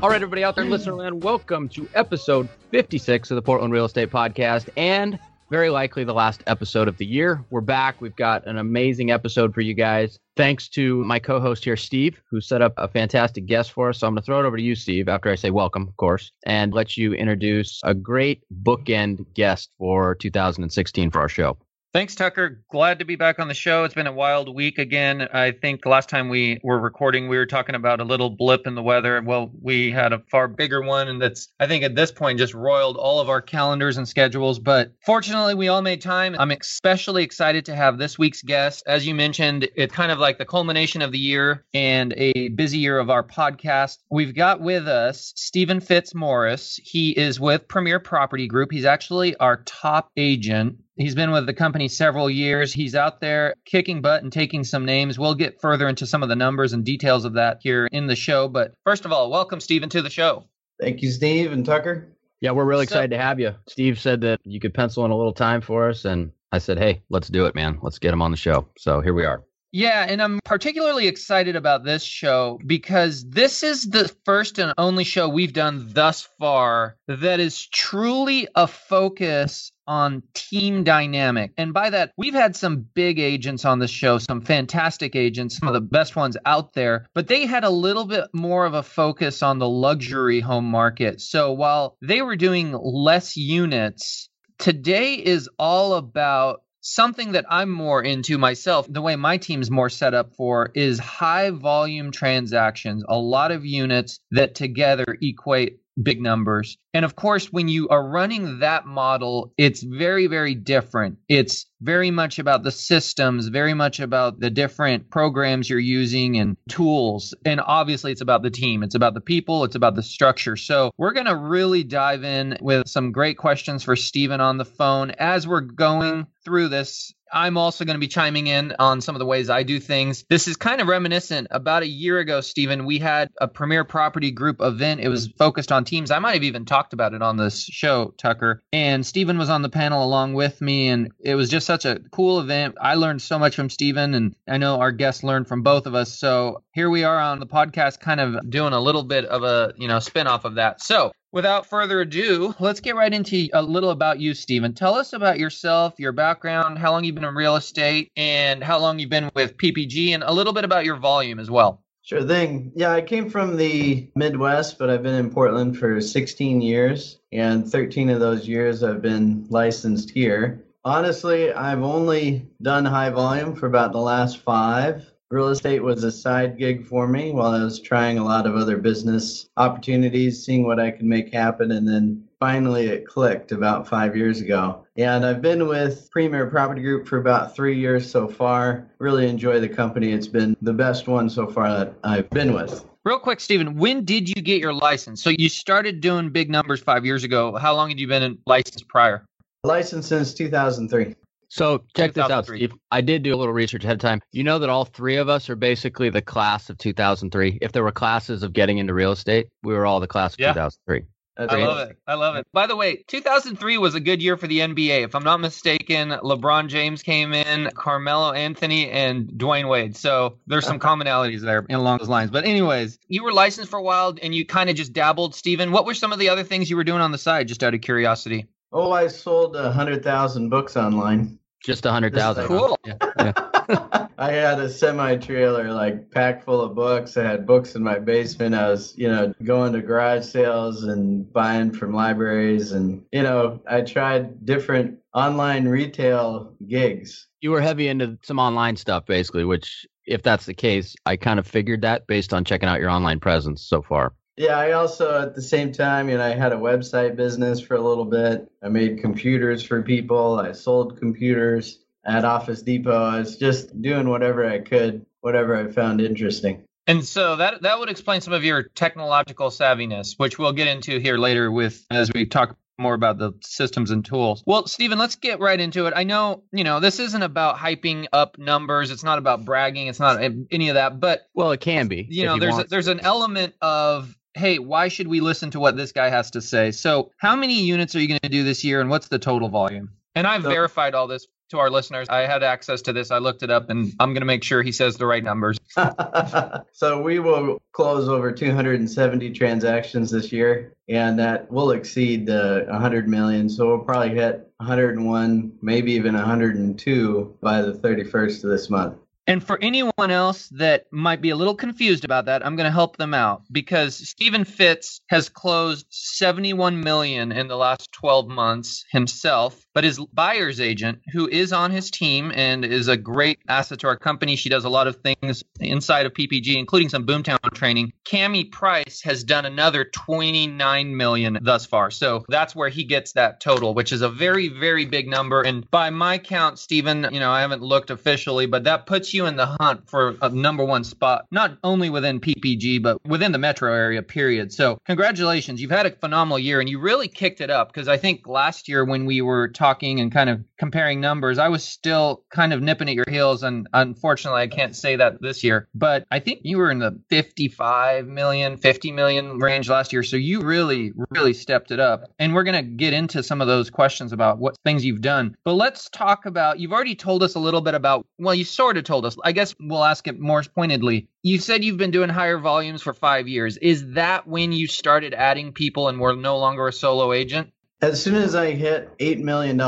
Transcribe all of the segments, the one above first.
All right, everybody out there listener land, welcome to episode 56 of the Portland Real Estate Podcast and very likely the last episode of the year. We're back. We've got an amazing episode for you guys. Thanks to my co host here, Steve, who set up a fantastic guest for us. So I'm going to throw it over to you, Steve, after I say welcome, of course, and let you introduce a great bookend guest for 2016 for our show. Thanks, Tucker. Glad to be back on the show. It's been a wild week again. I think last time we were recording, we were talking about a little blip in the weather. Well, we had a far bigger one, and that's, I think, at this point, just roiled all of our calendars and schedules. But fortunately, we all made time. I'm especially excited to have this week's guest. As you mentioned, it's kind of like the culmination of the year and a busy year of our podcast. We've got with us Stephen Fitzmaurice. He is with Premiere Property Group. He's actually our top agent He's been with the company several years. He's out there kicking butt and taking some names. We'll get further into some of the numbers and details of that here in the show. But first of all, welcome, Stephen, to the show. Thank you, Steve and Tucker. Yeah, we're really excited so, to have you. Steve said that you could pencil in a little time for us, and I said, hey, let's do it, man. Let's get him on the show. So here we are. Yeah, and I'm particularly excited about this show because this is the first and only show we've done thus far that is truly a focus on team dynamic. And by that, we've had some big agents on the show, some fantastic agents, some of the best ones out there, but they had a little bit more of a focus on the luxury home market. So while they were doing less units, today is all about something that I'm more into myself, the way my team's more set up for is high volume transactions, a lot of units that together equate big numbers. And of course, when you are running that model, it's very, very different. It's very much about the systems, very much about the different programs you're using and tools. And obviously, it's about the team, it's about the people, it's about the structure. So, we're going to really dive in with some great questions for Stephen on the phone as we're going through this I'm also going to be chiming in on some of the ways I do things. This is kind of reminiscent. About a year ago, Stephen, we had a Premiere Property Group event. It was mm-hmm. focused on teams. I might have even talked about it on this show, Tucker. And Stephen was on the panel along with me, and it was just such a cool event. I learned so much from Stephen, and I know our guests learned from both of us. So here we are on the podcast, kind of doing a little bit of a you know spin off of that. So Without further ado, let's get right into a little about you, Stephen. Tell us about yourself, your background, how long you've been in real estate, and how long you've been with PPG, and a little bit about your volume as well. Sure thing. Yeah, I came from the Midwest, but I've been in Portland for 16 years, and 13 of those years I've been licensed here. Honestly, I've only done high volume for about the last five real estate was a side gig for me while I was trying a lot of other business opportunities, seeing what I could make happen. And then finally it clicked about five years ago. And I've been with Premiere Property Group for about three years so far. Really enjoy the company. It's been the best one so far that I've been with. Real quick, Stephen, when did you get your license? So you started doing big numbers five years ago. How long had you been in license prior? Licensed since 2003. So check this out, Steve. I did do a little research ahead of time. You know that all three of us are basically the class of 2003. If there were classes of getting into real estate, we were all the class of yeah. 2003. That's I love it. I love it. By the way, 2003 was a good year for the NBA. If I'm not mistaken, LeBron James came in, Carmelo Anthony, and Dwyane Wade. So there's some commonalities there along those lines. But anyways, you were licensed for a while and you kind of just dabbled, Stephen. What were some of the other things you were doing on the side, just out of curiosity? Oh, I sold a hundred thousand books online. Just a hundred thousand. Cool. Yeah. yeah. I had a semi trailer like packed full of books. I had books in my basement. I was, you know, going to garage sales and buying from libraries, and you know, I tried different online retail gigs. You were heavy into some online stuff, basically. Which, if that's the case, I kind of figured that based on checking out your online presence so far. Yeah, I also at the same time, you know, I had a website business for a little bit. I made computers for people. I sold computers at Office Depot. I was just doing whatever I could, whatever I found interesting. And so that that would explain some of your technological savviness, which we'll get into here later with as we talk more about the systems and tools. Well, Stephen, let's get right into it. I know, you know, this isn't about hyping up numbers. It's not about bragging. It's not any of that. But well, it can be. You know, there's a, there's an element of hey, why should we listen to what this guy has to say? So, how many units are you going to do this year, and what's the total volume? And I've so, verified all this to our listeners. I had access to this. I looked it up, and I'm going to make sure he says the right numbers. so we will close over 270 transactions this year, and that will exceed the 100 million. So we'll probably hit 101, maybe even 102 by the 31st of this month. And for anyone else that might be a little confused about that, I'm going to help them out because Stephen Fitz has closed 71 million in the last 12 months himself, but his buyer's agent, who is on his team and is a great asset to our company, she does a lot of things inside of PPG, including some Boomtown training. Cami Price has done another 29 million thus far, so that's where he gets that total, which is a very, very big number. And by my count, Stephen, you know, I haven't looked officially, but that puts you you in the hunt for a number one spot, not only within PPG, but within the metro area, period. So, congratulations. You've had a phenomenal year and you really kicked it up because I think last year when we were talking and kind of comparing numbers, I was still kind of nipping at your heels. And unfortunately, I can't say that this year, but I think you were in the 55 million, 50 million range last year. So, you really, really stepped it up. And we're going to get into some of those questions about what things you've done. But let's talk about you've already told us a little bit about, well, you sort of told us I guess we'll ask it more pointedly. You said you've been doing higher volumes for five years. Is that when you started adding people and were no longer a solo agent? As soon as I hit $8 million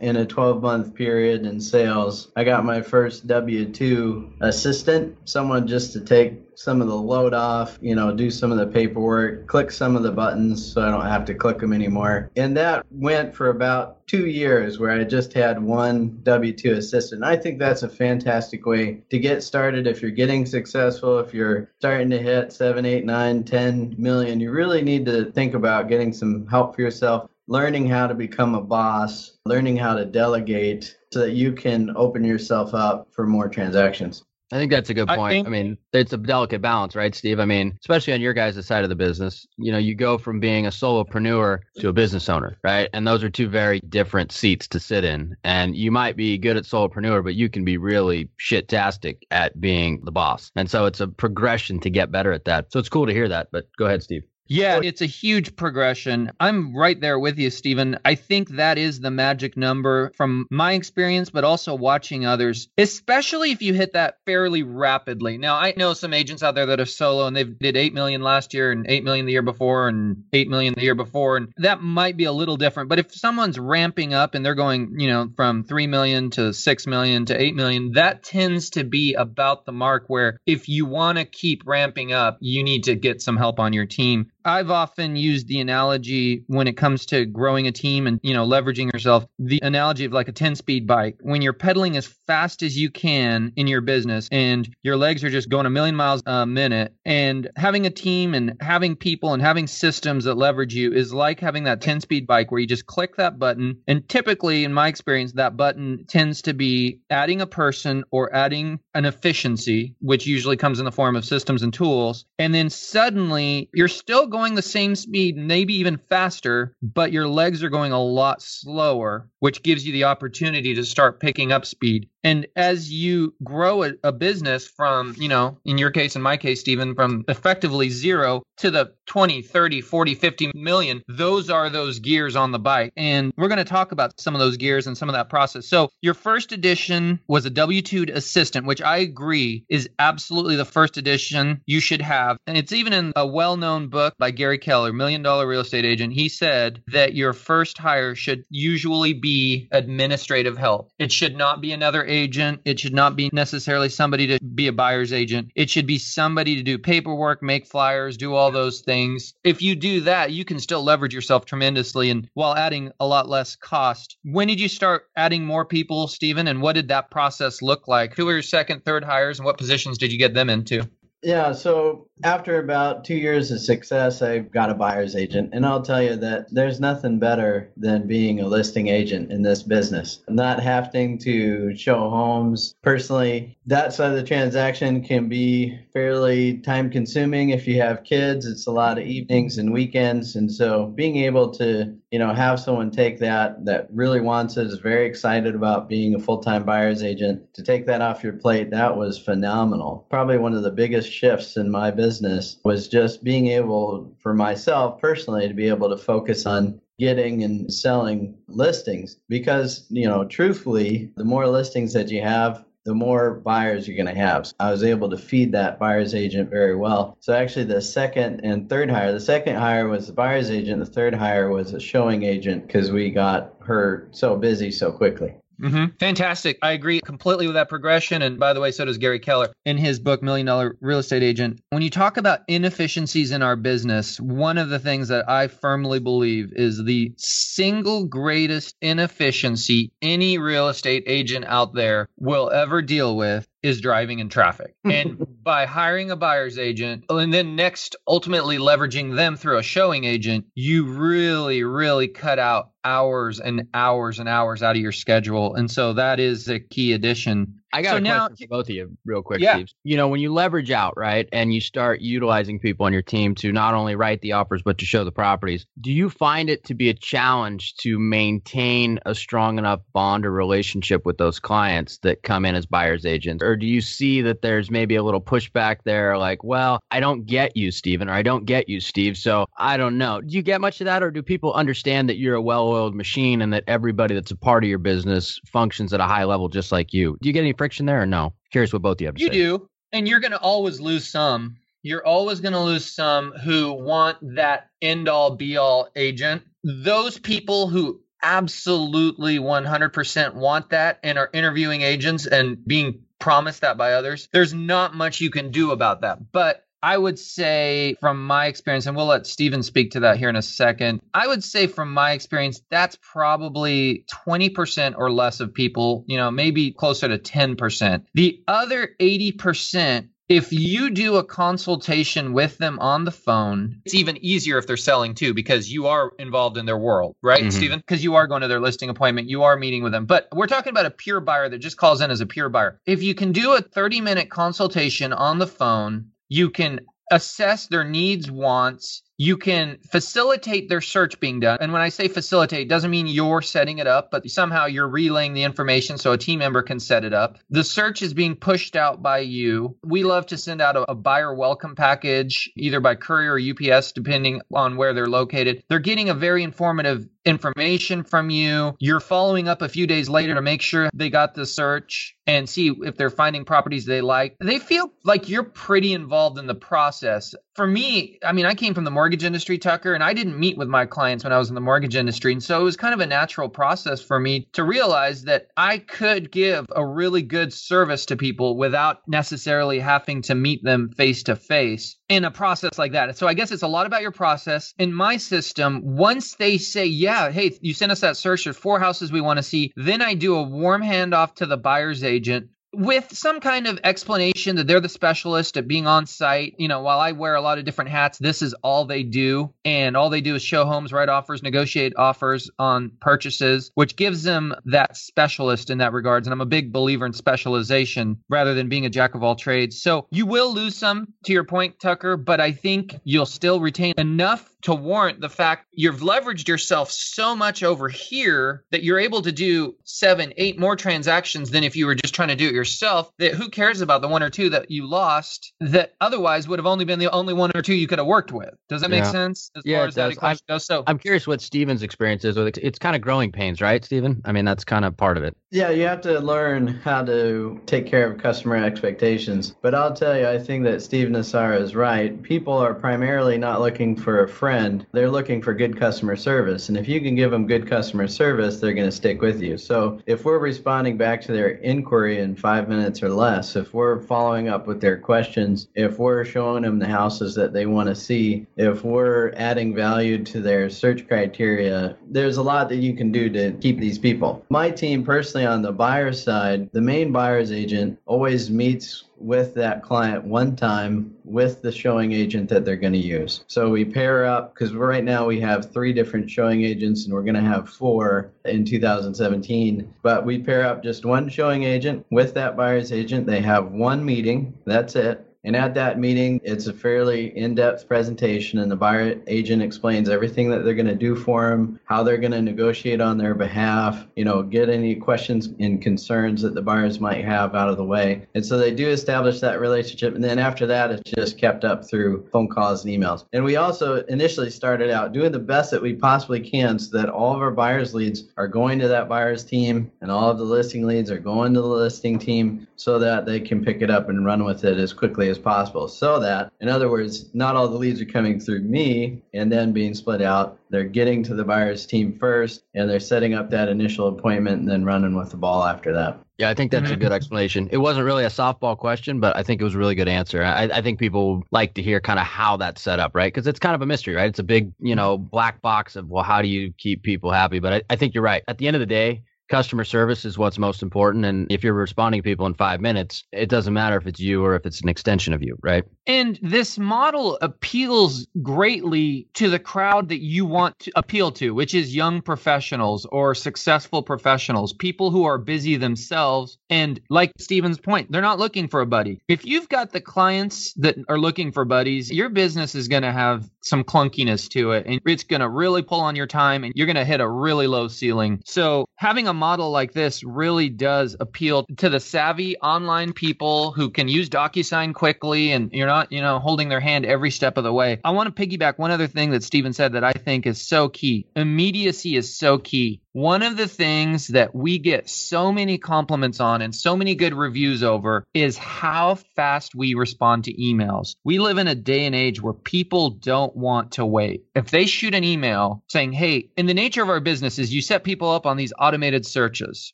in a 12 month period in sales, I got my first W 2 assistant, someone just to take some of the load off, you know, do some of the paperwork, click some of the buttons so I don't have to click them anymore. And that went for about two years where I just had one W 2 assistant. I think that's a fantastic way to get started if you're getting successful, if you're starting to hit seven, eight, nine, ten million. You really need to think about getting some help for yourself learning how to become a boss, learning how to delegate so that you can open yourself up for more transactions. I think that's a good point. I, think, I, mean, it's a delicate balance, right, Steve? I mean, especially on your guys' side of the business, you know, you go from being a solopreneur to a business owner, right? And those are two very different seats to sit in. And you might be good at solopreneur, but you can be really shit-tastic at being the boss. And so it's a progression to get better at that. So it's cool to hear that. But go ahead, Steve. Yeah, it's a huge progression. I'm right there with you, Stephen. I think that is the magic number from my experience, but also watching others, especially if you hit that fairly rapidly. Now, I know some agents out there that are solo and they did 8 million last year and 8 million the year before and 8 million the year before. And that might be a little different. But if someone's ramping up and they're going, you know, from 3 million to 6 million to 8 million, that tends to be about the mark where if you want to keep ramping up, you need to get some help on your team. I've often used the analogy when it comes to growing a team and you know leveraging yourself the analogy of like a 10 speed bike. When you're pedaling as fast as you can in your business and your legs are just going a million miles a minute and having a team and having people and having systems that leverage you is like having that 10 speed bike where you just click that button and typically in my experience that button tends to be adding a person or adding an efficiency which usually comes in the form of systems and tools. And then suddenly you're still going the same speed, maybe even faster, but your legs are going a lot slower, which gives you the opportunity to start picking up speed. And as you grow a, a, business from, you know, in your case, in my case, Stephen, from effectively zero to the 20, 30, 40, 50 million, those are those gears on the bike. And we're going to talk about some of those gears and some of that process. So your first edition was a W2 assistant, which I agree is absolutely the first edition you should have. And it's even in a well known book by Gary Keller, Million Dollar Real Estate Agent. He said that your first hire should usually be administrative help. It should not be another agent. It should not be necessarily somebody to be a buyer's agent. It should be somebody to do paperwork, make flyers, do all those things. If you do that, you can still leverage yourself tremendously and while adding a lot less cost. When did you start adding more people, Stephen? And what did that process look like? Who were your second, third hires and what positions did you get them into? Yeah, so after about two years of success, I got a buyer's agent. And I'll tell you that there's nothing better than being a listing agent in this business. Not having to show homes. Personally, that side of the transaction can be fairly time consuming if you have kids. It's a lot of evenings and weekends. And so being able to, you know, have someone take that, that really wants it, is very excited about being a full time buyer's agent, to take that off your plate, that was phenomenal. Probably one of the biggest shifts in my business was just being able, for myself personally, to be able to focus on getting and selling listings because, you know, truthfully, the more listings that you have, the more buyers you're going to have. So I was able to feed that buyer's agent very well. So actually, the second and third hire, the second hire was the buyer's agent, the third hire was a showing agent because we got her so busy so quickly. Mm-hmm. Fantastic. I agree completely with that progression. And by the way, so does Gary Keller in his book, Million Dollar Real Estate Agent. When you talk about inefficiencies in our business, one of the things that I firmly believe is the single greatest inefficiency any real estate agent out there will ever deal with is driving in traffic. And by hiring a buyer's agent oh, and then next ultimately leveraging them through a showing agent, you really, really cut out hours and hours and hours out of your schedule. And so that is a key addition I got So a now- question for both of you, real quick, Yeah. Steve. You know, when you leverage out, right, and you start utilizing people on your team to not only write the offers but to show the properties, do you find it to be a challenge to maintain a strong enough bond or relationship with those clients that come in as buyers agents, or do you see that there's maybe a little pushback there, like, well, I don't get you, Stephen, or I don't get you, Steve, so I don't know. Do you get much of that, or do people understand that you're a well-oiled machine and that everybody that's a part of your business functions at a high level just like you? Do you get any there or no? Curious what both of you have to You say. do. And you're going to always lose some. You're always going to lose some who want that end all be all agent. Those people who absolutely 100% want that and are interviewing agents and being promised that by others, there's not much you can do about that. But I would say, from my experience, and we'll let Stephen speak to that here in a second. I would say, from my experience, that's probably 20% or less of people, you know, maybe closer to 10%. The other 80%, if you do a consultation with them on the phone, it's even easier if they're selling too, because you are involved in their world, right, Mhm. Steven? Because you are going to their listing appointment, you are meeting with them. But we're talking about a pure buyer that just calls in as a pure buyer. If you can do a 30 minute consultation on the phone, you can assess their needs, wants. You can facilitate their search being done. And when I say facilitate, it doesn't mean you're setting it up, but somehow you're relaying the information so a team member can set it up. The search is being pushed out by you. We love to send out a, a buyer welcome package, either by courier or UPS, depending on where they're located. They're getting a very informative information from you. You're following up a few days later to make sure they got the search and see if they're finding properties they like. They feel like you're pretty involved in the process. For me, I mean, I came from the mortgage industry, Tucker, and I didn't meet with my clients when I was in the mortgage industry. And so it was kind of a natural process for me to realize that I could give a really good service to people without necessarily having to meet them face to face in a process like that. So I guess it's a lot about your process. In my system, once they say, yeah, hey, you sent us that search, there's four houses we want to see, then I do a warm handoff to the buyer's agent with some kind of explanation that they're the specialist at being on site. You know, while I wear a lot of different hats, this is all they do. And all they do is show homes, write offers, negotiate offers on purchases, which gives them that specialist in that regards. And I'm a big believer in specialization rather than being a jack of all trades. So you will lose some to your point, Tucker, but I think you'll still retain enough to warrant the fact you've leveraged yourself so much over here that you're able to do seven, eight more transactions than if you were just trying to do it yourself. That who cares about the one or two that you lost that otherwise would have only been the only one or two you could have worked with. Does that make Yeah. sense? As Yeah, far it as that does. equation goes. So I'm curious what Stephen's experience is with it. It's kind of growing pains, right, Stephen? I mean, that's kind of part of it. Yeah, you have to learn how to take care of customer expectations. But I'll tell you, I think that Steve Nassara is right. People are primarily not looking for a friend, they're looking for good customer service. And if you can give them good customer service, they're going to stick with you. So if we're responding back to their inquiry in five minutes or less, if we're following up with their questions, if we're showing them the houses that they want to see, if we're adding value to their search criteria, there's a lot that you can do to keep these people. My team personally on the buyer side, the main buyer's agent always meets with that client one time with the showing agent that they're going to use. So we pair up because right now we have three different showing agents and we're going to have four in 2017. But we pair up just one showing agent with that buyer's agent. They have one meeting, that's it. And at that meeting, it's a fairly in depth presentation, and the buyer agent explains everything that they're going to do for them, how they're going to negotiate on their behalf, you know, get any questions and concerns that the buyers might have out of the way. And so they do establish that relationship. And then after that, it's just kept up through phone calls and emails. And we also initially started out doing the best that we possibly can so that all of our buyers leads are going to that buyer's team and all of the listing leads are going to the listing team so that they can pick it up and run with it as quickly as possible. So that, in other words, not all the leads are coming through me and then being split out. They're getting to the buyer's team first and they're setting up that initial appointment and then running with the ball after that. Yeah, I think that's a mhm. good explanation. It wasn't really a softball question, but I think it was a really good answer. I, I think people like to hear kind of how that's set up, right? Because it's kind of a mystery, right? It's a big, you know, black box of, well, how do you keep people happy? But I, I think you're right. At the end of the day, customer service is what's most important. And if you're responding to people in five minutes, it doesn't matter if it's you or if it's an extension of you, right? And this model appeals greatly to the crowd that you want to appeal to, which is young professionals or successful professionals, people who are busy themselves. And like Stephen's point, they're not looking for a buddy. If you've got the clients that are looking for buddies, your business is going to have some clunkiness to it and it's going to really pull on your time and you're going to hit a really low ceiling. So having a model like this really does appeal to the savvy online people who can use DocuSign quickly and you're not, you know, holding their hand every step of the way. I want to piggyback one other thing that Stephen said that I think is so key. Immediacy is so key. One of the things that we get so many compliments on and so many good reviews over is how fast we respond to emails. We live in a day and age where people don't want to wait. If they shoot an email saying, Hey, in the nature of our business is you set people up on these automated searches,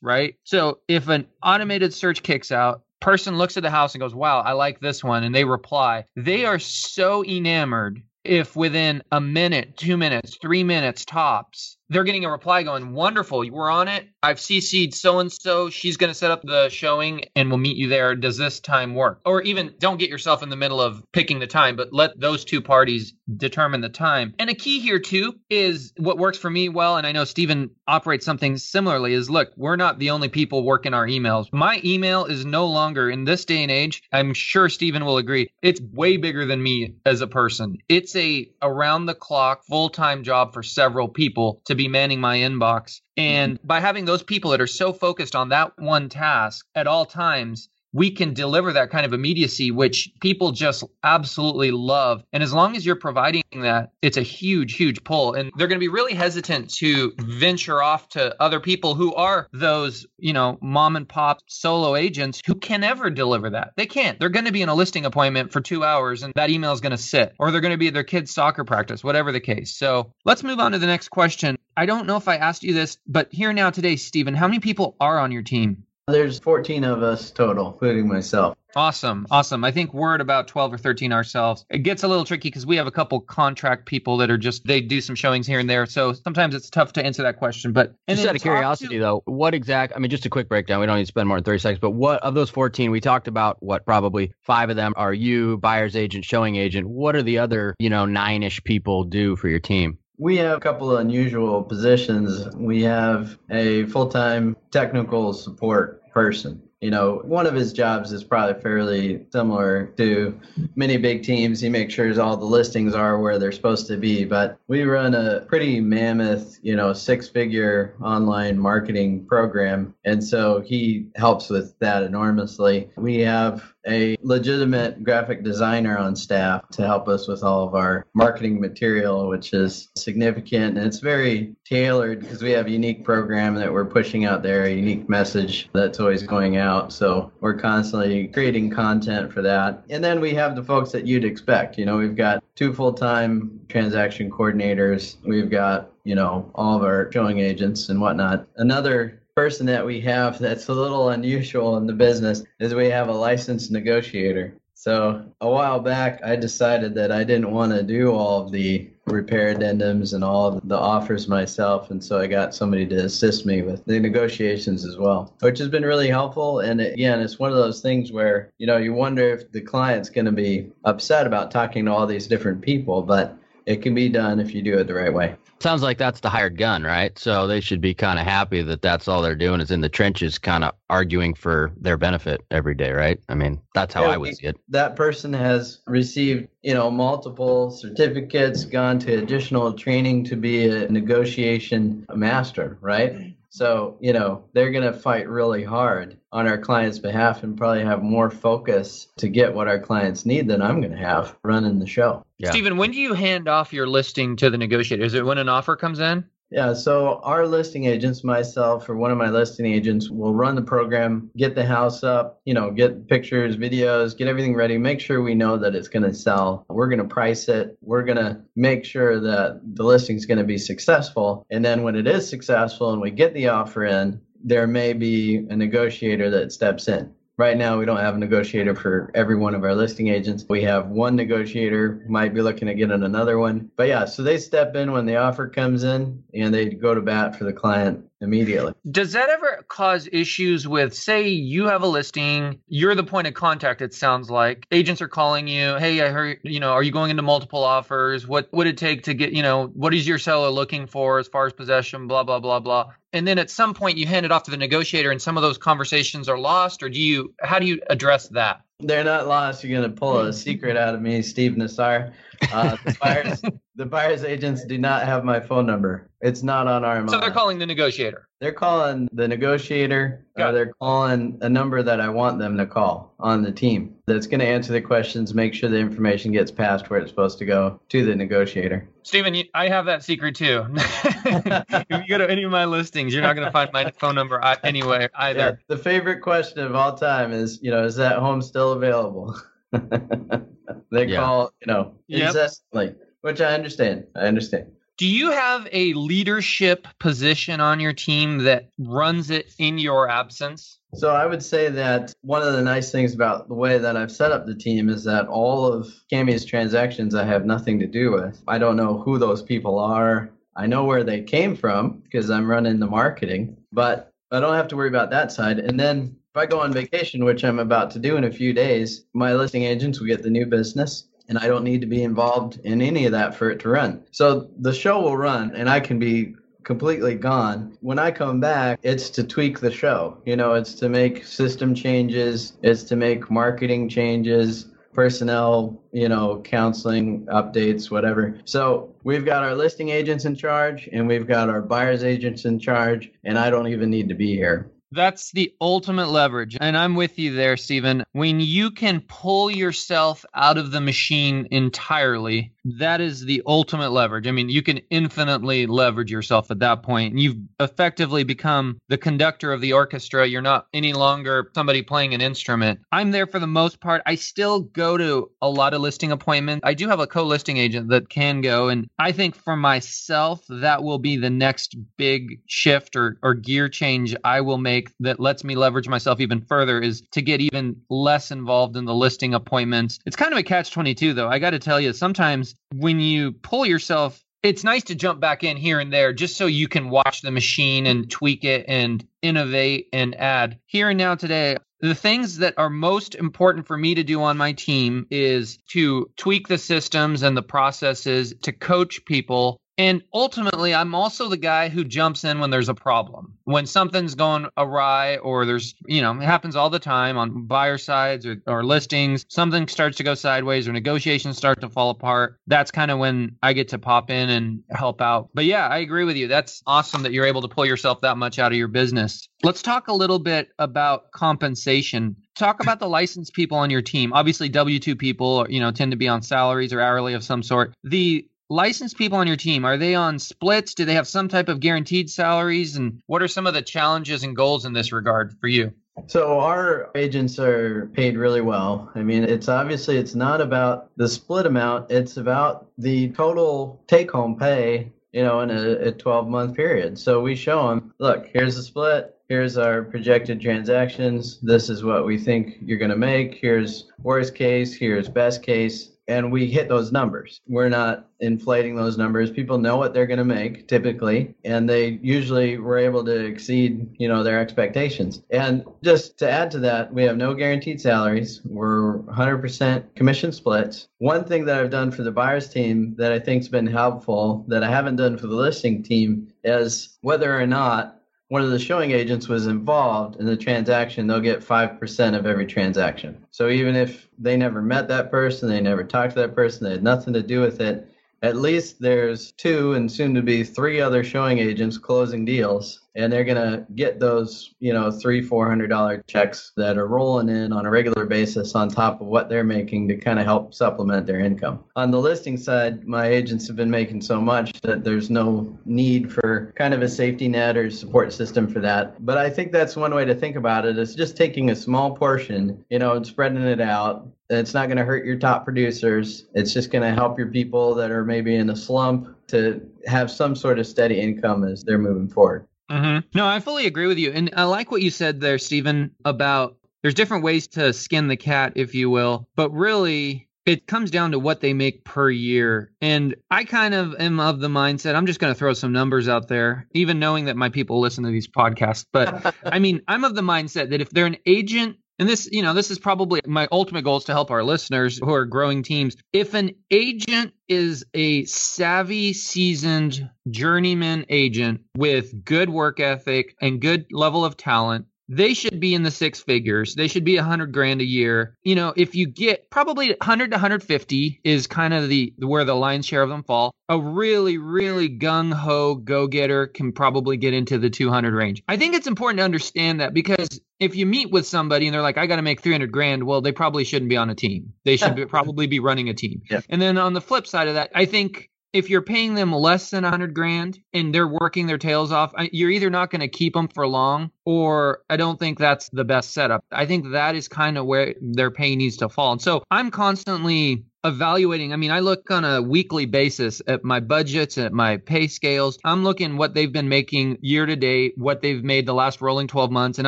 right? So if an automated search kicks out, person looks at the house and goes, Wow, I like this one, and they reply, they are so enamored if within a minute, two minutes, three minutes tops, they're getting a reply going, Wonderful, we're on it. I've CC'd so and so. She's going to set up the showing and we'll meet you there. Does this time work? Or even don't get yourself in the middle of picking the time, but let those two parties determine the time. And a key here, too, is what works for me well. And I know Stephen operates something similarly is look, we're not the only people working our emails. My email is no longer in this day and age. I'm sure Stephen will agree. It's way bigger than me as a person. It's a around the clock full time job for several people to be manning my inbox. And mm-hmm. by having those people that are so focused on that one task at all times, we can deliver that kind of immediacy, which people just absolutely love. And as long as you're providing that, it's a huge, huge pull. And they're going to be really hesitant to venture off to other people who are those, you know, mom and pop solo agents who can never deliver that. They can't. They're going to be in a listing appointment for two hours and that email is going to sit, or they're going to be at their kid's soccer practice, whatever the case. So let's move on to the next question. I don't know if I asked you this, but here now today, Stephen, how many people are on your team? There's 14 of us total, including myself. Awesome. Awesome. I think we're at about 12 or 13 ourselves. It gets a little tricky because we have a couple contract people that are just, they do some showings here and there. So sometimes it's tough to answer that question. But just out of curiosity, to, though, what exact, I mean, just a quick breakdown. We don't need to spend more than 30 seconds, but what of those 14, we talked about what probably five of them are you, buyer's agent, showing agent. What are the other, you know, nine ish people do for your team? We have a couple of unusual positions. We have a full time technical support person. You know, one of his jobs is probably fairly similar to many big teams. He makes sure all the listings are where they're supposed to be. But we run a pretty mammoth, you know, six figure online marketing program. And so he helps with that enormously. We have a legitimate graphic designer on staff to help us with all of our marketing material, which is significant. And it's very tailored because we have a unique program that we're pushing out there, a unique message that's always going out. So we're constantly creating content for that. And then we have the folks that you'd expect. You know, we've got two full time transaction coordinators, we've got, you know, all of our showing agents and whatnot. Another person that we have that's a little unusual in the business is we have a licensed negotiator. So a while back, I decided that I didn't want to do all of the repair addendums and all of the offers myself. And so I got somebody to assist me with the negotiations as well, which has been really helpful. And again, it's one of those things where, you know, you wonder if the client's going to be upset about talking to all these different people, but it can be done if you do it the right way. Sounds like that's the hired gun, right? So they should be kind of happy that that's all they're doing is in the trenches, kind of arguing for their benefit every day, right? I mean, that's how Yeah, I would see it. That person has received, you know, multiple certificates, gone to additional training to be a negotiation master, right? So, you know, they're going to fight really hard on our client's behalf and probably have more focus to get what our clients need than I'm going to have running the show. Yeah. Stephen, when do you hand off your listing to the negotiator? Is it when an offer comes in? Yeah, so our listing agents, myself or one of my listing agents, will run the program, get the house up, you know, get pictures, videos, get everything ready, make sure we know that it's going to sell. We're going to price it. We're going to make sure that the listing is going to be successful. And then when it is successful and we get the offer in, there may be a negotiator that steps in. Right now, we don't have a negotiator for every one of our listing agents. We have one negotiator, might be looking at getting another one. But yeah, so they step in when the offer comes in and they go to bat for the client immediately. Does that ever cause issues with, say, you have a listing, you're the point of contact, it sounds like. Agents are calling you, hey, I heard, you know, are you going into multiple offers? What would it take to get, you know, what is your seller looking for as far as possession, blah, blah, blah, blah. And then at some point you hand it off to the negotiator and some of those conversations are lost, or do you, how do you address that? They're not lost. You're going to pull a secret out of me, Steve Nassar. Uh, the, buyers, the buyers agents do not have my phone number. It's not on our So they're calling the negotiator. They're calling the negotiator, Got or they're calling a number that I want them to call on the team that's going to answer the questions, make sure the information gets passed where it's supposed to go to the negotiator. Stephen, you, I have that secret too. if you go to any of my listings, you're not going to find my phone number I- anywhere Yeah, either. the favorite question of all time is, you know, is that home still available? they Yeah. call, you know, Yep. incessantly, which I understand. I understand. Do you have a leadership position on your team that runs it in your absence? So I would say that one of the nice things about the way that I've set up the team is that all of Cammy's transactions I have nothing to do with. I don't know who those people are. I know where they came from because I'm running the marketing, but I don't have to worry about that side. And then if I go on vacation, which I'm about to do in a few days, my listing agents will get the new business and I don't need to be involved in any of that for it to run. So the show will run and I can be completely gone. When I come back, it's to tweak the show. You know, it's to make system changes, it's to make marketing changes, personnel, you know, counseling, updates, whatever. So we've got our listing agents in charge and we've got our buyers agents in charge, and I don't even need to be here. That's the ultimate leverage. And I'm with you there, Stephen. When you can pull yourself out of the machine entirely, that is the ultimate leverage. I mean, you can infinitely leverage yourself at that point. And you've effectively become the conductor of the orchestra. You're not any longer somebody playing an instrument. I'm there for the most part. I still go to a lot of listing appointments. I do have a co listing agent that can go. And I think for myself, that will be the next big shift or, or gear change I will make that lets me leverage myself even further is to get even less involved in the listing appointments. It's kind of a catch 22, though. I got to tell you, sometimes when you pull yourself it's nice to jump back in here and there just so you can watch the machine and tweak it and innovate and add. Here and now today, the things that are most important for me to do on my team is to tweak the systems and the processes, to coach people. And ultimately, I'm also the guy who jumps in when there's a problem. When something's going awry, or there's, you know, it happens all the time on buyer sides or, or listings, something starts to go sideways or negotiations start to fall apart. That's kind of when I get to pop in and help out. But yeah, I agree with you. That's awesome that you're able to pull yourself that much out of your business. Let's talk a little bit about compensation. Talk about the licensed people on your team. Obviously, W 2 people, you know, tend to be on salaries or hourly of some sort. The licensed people on your team are they on splits? Do they have some type of guaranteed salaries? And what are some of the challenges and goals in this regard for you? So our agents are paid really well. I mean, it's obviously it's not about the split amount, it's about the total take home pay, you know, in a, a 12 month period. So we show them, look, here's the split, here's our projected transactions, this is what we think you're going to make, here's worst case, here's best case. And we hit those numbers. We're not inflating those numbers. People know what they're going to make typically, and they usually were able to exceed, you know, their expectations. And just to add to that, we have no guaranteed salaries. We're 100% commission splits. One thing that I've done for the buyers team that I think's been helpful that I haven't done for the listing team is whether or not one of the showing agents was involved in the transaction, they'll get 5% of every transaction. So even if they never met that person, they never talked to that person, they had nothing to do with it, at least there's two and soon to be three other showing agents closing deals and they're gonna get those you know three four hundred dollar checks that are rolling in on a regular basis on top of what they're making to kind of help supplement their income. On the listing side my agents have been making so much that there's no need for kind of a safety net or support system for that. But i think that's one way to think about it is just taking a small portion you know and spreading it out. It's not going to hurt your top producers. It's just going to help your people that are maybe in a slump to have some sort of steady income as they're moving forward Mm-hmm. No, I fully agree with you. And I like what you said there, Stephen, about there's different ways to skin the cat, if you will. But really, it comes down to what they make per year. And I kind of am of the mindset, I'm just going to throw some numbers out there, even knowing that my people listen to these podcasts. But I mean, I'm of the mindset that if they're an agent and this, you know, this is probably my ultimate goal is to help our listeners who are growing teams. If an agent is a savvy, seasoned journeyman agent with good work ethic and good level of talent, they should be in the six figures. They should be a hundred grand a year. You know, if you get probably 100 to 150 is kind of the where the lion's share of them fall. A really, really gung ho go getter can probably get into the 200 range. I think it's important to understand that because if you meet with somebody and they're like, I got to make 300 grand, well, they probably shouldn't be on a team. They should be, probably be running a team. Yeah. And then on the flip side of that, I think if you're paying them less than 100 grand and they're working their tails off you're either not going to keep them for long or i don't think that's the best setup. I think that is kind of where their pay needs to fall. And so i'm constantly evaluating i mean i look on a weekly basis at my budgets at my pay scales. I'm looking what they've been making year to date what they've made the last rolling 12 months and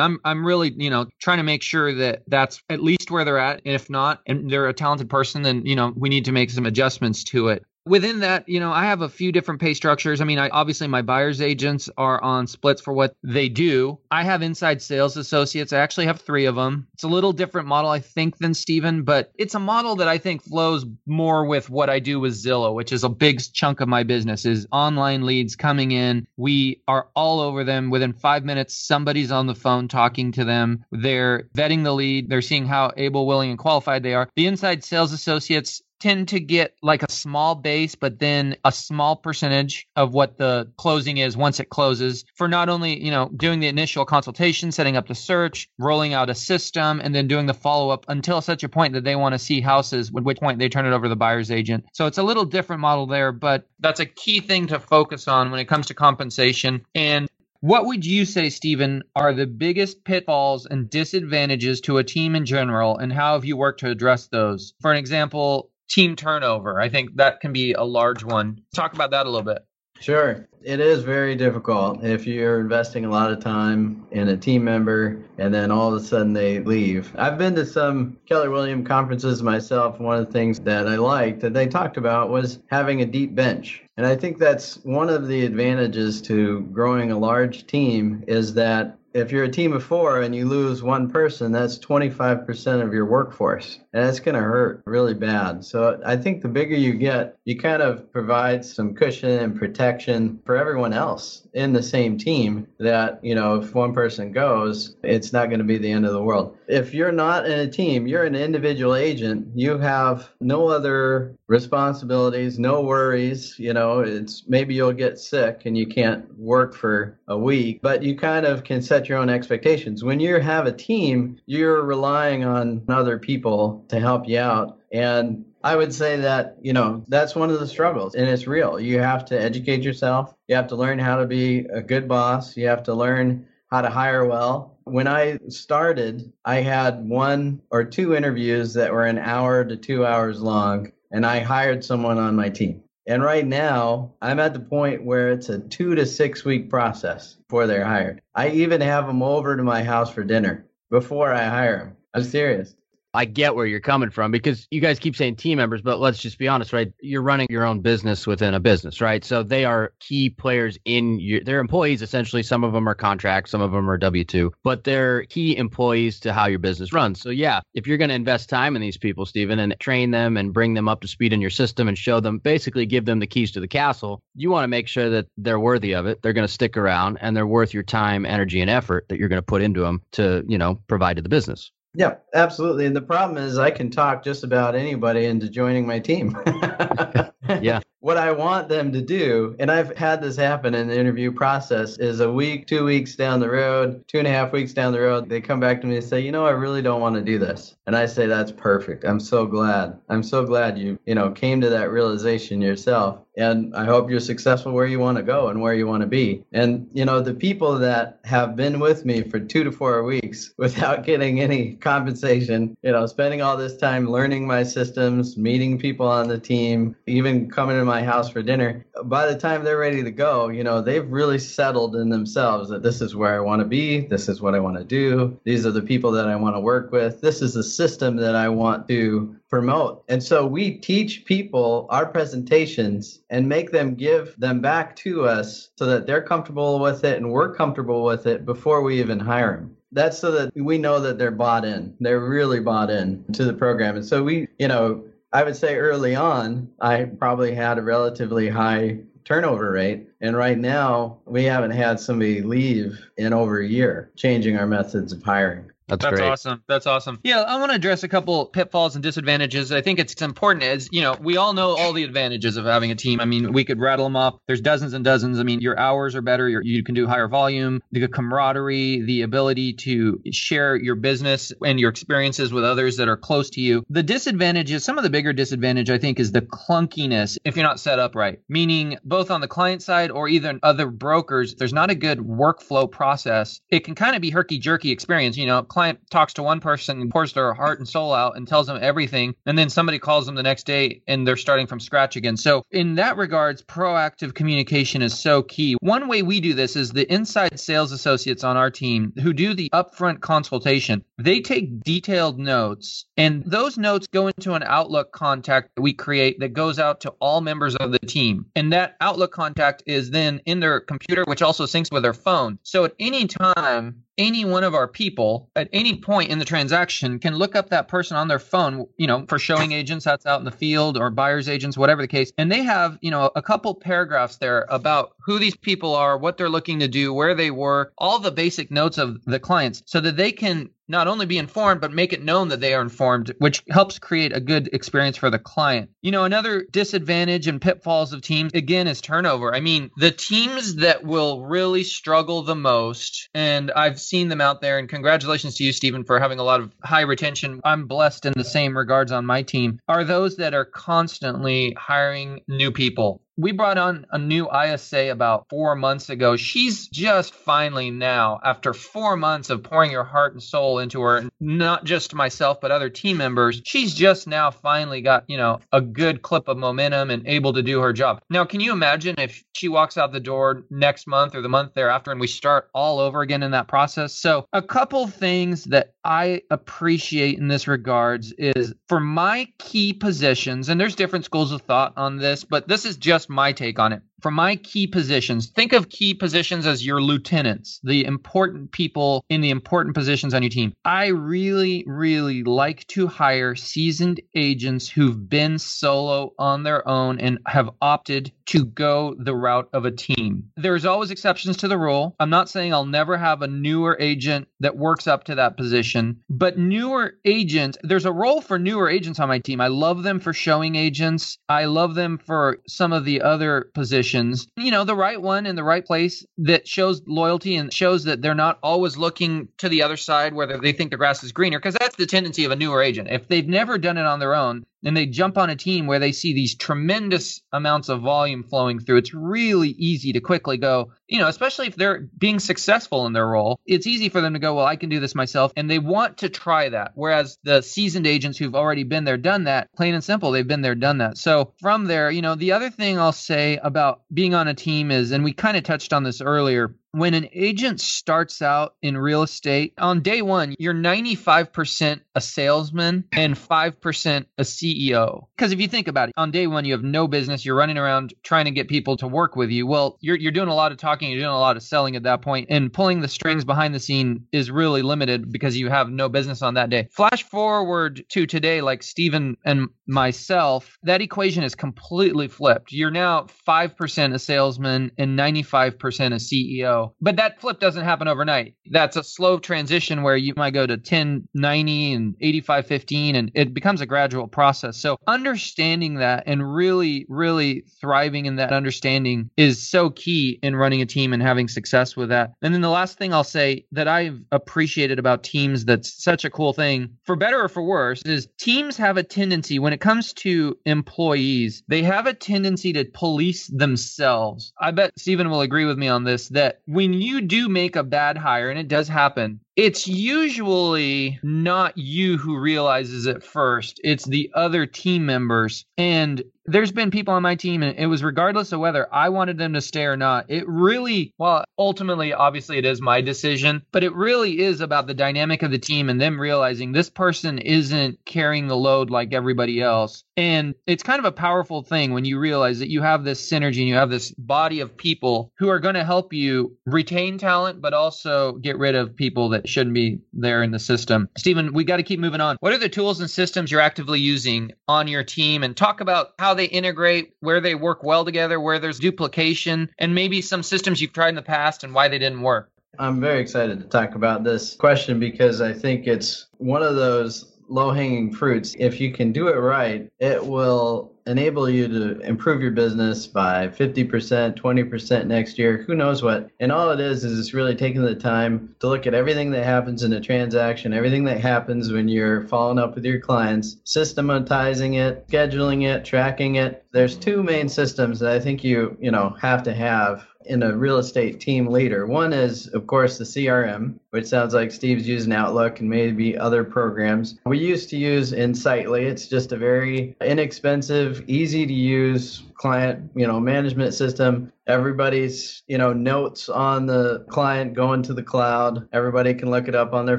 i'm i'm really you know trying to make sure that that's at least where they're at. And if not and they're a talented person then you know we need to make some adjustments to it within that, you know, I have a few different pay structures. I mean, I obviously my buyer's agents are on splits for what they do. I have inside sales associates. I actually have three of them. It's a little different model, I think, than Stephen, but it's a model that I think flows more with what I do with Zillow, which is a big chunk of my business is online leads coming in. We are all over them. Within five minutes, somebody's on the phone talking to them. They're vetting the lead. They're seeing how able, willing, and qualified they are. The inside sales associates tend to get like a small base, but then a small percentage of what the closing is once it closes for not only, you know, doing the initial consultation, setting up the search, rolling out a system, and then doing the follow up until such a point that they want to see houses, at which point they turn it over to the buyer's agent. So it's a little different model there, but that's a key thing to focus on when it comes to compensation. And what would you say, Stephen, are the biggest pitfalls and disadvantages to a team in general, and how have you worked to address those? For an example, team turnover. I think that can be a large one. Talk about that a little bit. Sure. It is very difficult if you're investing a lot of time in a team member and then all of a sudden they leave. I've been to some Keller Williams conferences myself. One of the things that I liked that they talked about was having a deep bench. And I think that's one of the advantages to growing a large team is that if you're a team of four and you lose one person, that's 25% of your workforce. And that's going to hurt really bad. So I think the bigger you get, you kind of provide some cushion and protection for everyone else in the same team that, you know, if one person goes, it's not going to be the end of the world. If you're not in a team, you're an individual agent, you have no other responsibilities, no worries. You know, it's maybe you'll get sick and you can't work for a week, but you kind of can set your own expectations. When you have a team, you're relying on other people to help you out. And I would say that, you know, that's one of the struggles and it's real. You have to educate yourself. You have to learn how to be a good boss. You have to learn how to hire well. When I started, I had one or two interviews that were an hour to two hours long, and I hired someone on my team. And right now, I'm at the point where it's a two to six week process before they're hired. I even have them over to my house for dinner before I hire them. I'm serious. I get where you're coming from because you guys keep saying team members, but let's just be honest, right? You're running your own business within a business, right? So they are key players in your, they're employees essentially. Some of them are contract, some of them are W 2, but they're key employees to how your business runs. So, yeah, if you're going to invest time in these people, Stephen, and train them and bring them up to speed in your system and show them, basically give them the keys to the castle, you want to make sure that they're worthy of it. They're going to stick around and they're worth your time, energy, and effort that you're going to put into them to, you know, provide to the business. Yeah, absolutely. And the problem is, I can talk just about anybody into joining my team. yeah. What I want them to do, and I've had this happen in the interview process, is a week, two weeks down the road, two and a half weeks down the road, they come back to me and say, you know, I really don't want to do this. And I say, that's perfect. I'm so glad. I'm so glad you, you know, came to that realization yourself. And I hope you're successful where you want to go and where you want to be. And, you know, the people that have been with me for two to four weeks without getting any compensation, you know, spending all this time learning my systems, meeting people on the team, even coming to my house for dinner, by the time they're ready to go, you know, they've really settled in themselves that this is where I want to be. This is what I want to do. These are the people that I want to work with. This is the system that I want to promote. And so we teach people our presentations and make them give them back to us so that they're comfortable with it and we're comfortable with it before we even hire them that's so that we know that they're bought in. They're really bought in to the program. And so we, you know, I would say early on, I probably had a relatively high turnover rate. And right now, we haven't had somebody leave in over a year, changing our methods of hiring. That's, That's awesome. That's awesome. Yeah, I want to address a couple pitfalls and disadvantages. I think it's important as, you know, we all know all the advantages of having a team. I mean, we could rattle them off. There's dozens and dozens. I mean, your hours are better. you can do higher volume, the camaraderie, the ability to share your business and your experiences with others that are close to you. The disadvantages, some of the bigger disadvantage, I think, is the clunkiness if you're not set up right, meaning both on the client side or even other brokers, there's not a good workflow process. It can kind of be herky jerky experience. You know, client talks to one person and pours their heart and soul out and tells them everything, and then somebody calls them the next day and they're starting from scratch again. So, in that regards, proactive communication is so key. One way we do this is the inside sales associates on our team who do the upfront consultation. They take detailed notes, and those notes go into an Outlook contact that we create that goes out to all members of the team. And that Outlook contact is then in their computer, which also syncs with their phone. So, at any time, any one of our people at any point in the transaction can look up that person on their phone, you know, for showing agents that's out in the field or buyer's agents, whatever the case. And they have, you know, a couple paragraphs there about who these people are, what they're looking to do, where they work, all the basic notes of the clients so that they can not only be informed, but make it known that they are informed, which helps create a good experience for the client. You know, another disadvantage and pitfalls of teams, again, is turnover. I mean, the teams that will really struggle the most, and I've seen them out there, and congratulations to you, Stephen, for having a lot of high retention. I'm blessed in the same regards on my team, are those that are constantly hiring new people we brought on a new ISA about four months ago. She's just finally now, after four months of pouring her heart and soul into her, not just myself, but other team members, she's just now finally got, you know, a good clip of momentum and able to do her job. Now, can you imagine if she walks out the door next month or the month thereafter and we start all over again in that process? So, a couple things that I appreciate in this regards is for my key positions, and there's different schools of thought on this, but this is just my take on it for my key positions, think of key positions as your lieutenants, the important people in the important positions on your team. I really, really like to hire seasoned agents who've been solo on their own and have opted to go the route of a team. There's always exceptions to the rule. I'm not saying I'll never have a newer agent that works up to that position, but newer agents, there's a role for newer agents on my team. I love them for showing agents. I love them for some of the other positions you know, the right one in the right place that shows loyalty and shows that they're not always looking to the other side whether they think the grass is greener, because that's the tendency of a newer agent. If they've never done it on their own, and they jump on a team where they see these tremendous amounts of volume flowing through, it's really easy to quickly go, you know, especially if they're being successful in their role, it's easy for them to go, well, I can do this myself. And they want to try that. Whereas the seasoned agents who've already been there, done that, plain and simple, they've been there, done that. So from there, you know, the other thing I'll say about being on a team is, and we kind of touched on this earlier, when an agent starts out in real estate, on day one, you're 95% a salesman and 5% a CEO. Because if you think about it, on day one, you have no business. You're running around trying to get people to work with you. Well, you're, you're doing a lot of talking, you're doing a lot of selling at that point, and pulling the strings behind the scene is really limited because you have no business on that day. Flash forward to today, like Stephen and myself, that equation is completely flipped. You're now 5% a salesman and 95% a CEO. But that flip doesn't happen overnight. That's a slow transition where you might go to 10, 90 and 85, 15, and it becomes a gradual process. So understanding that and really, really thriving in that understanding is so key in running a team and having success with that. And then the last thing I'll say that I've appreciated about teams that's such a cool thing, for better or for worse, is teams have a tendency when it comes to employees, they have a tendency to police themselves. I bet Stephen will agree with me on this that when you do make a bad hire, and it does happen, it's usually not you who realizes it first. It's the other team members. And there's been people on my team, and it was regardless of whether I wanted them to stay or not. It really, well, ultimately, obviously, it is my decision, but it really is about the dynamic of the team and them realizing this person isn't carrying the load like everybody else. And it's kind of a powerful thing when you realize that you have this synergy and you have this body of people who are going to help you retain talent, but also get rid of people that shouldn't be there in the system. Stephen, we got to keep moving on. What are the tools and systems you're actively using on your team? And talk about how they integrate, where they work well together, where there's duplication, and maybe some systems you've tried in the past and why they didn't work. I'm very excited to talk about this question because I think it's one of those low hanging fruits. If you can do it right, it will enable you to improve your business by 50%, 20% next year, who knows what. And all it is is it's really taking the time to look at everything that happens in a transaction, everything that happens when you're following up with your clients, systematizing it, scheduling it, tracking it. There's two main systems that I think you, you know, have to have in a real estate team leader. One is, of course, the CRM, which sounds like Steve's using Outlook and maybe other programs. We used to use Insightly. It's just a very inexpensive, easy to use client, you know, management system. Everybody's, you know, notes on the client going to the cloud. Everybody can look it up on their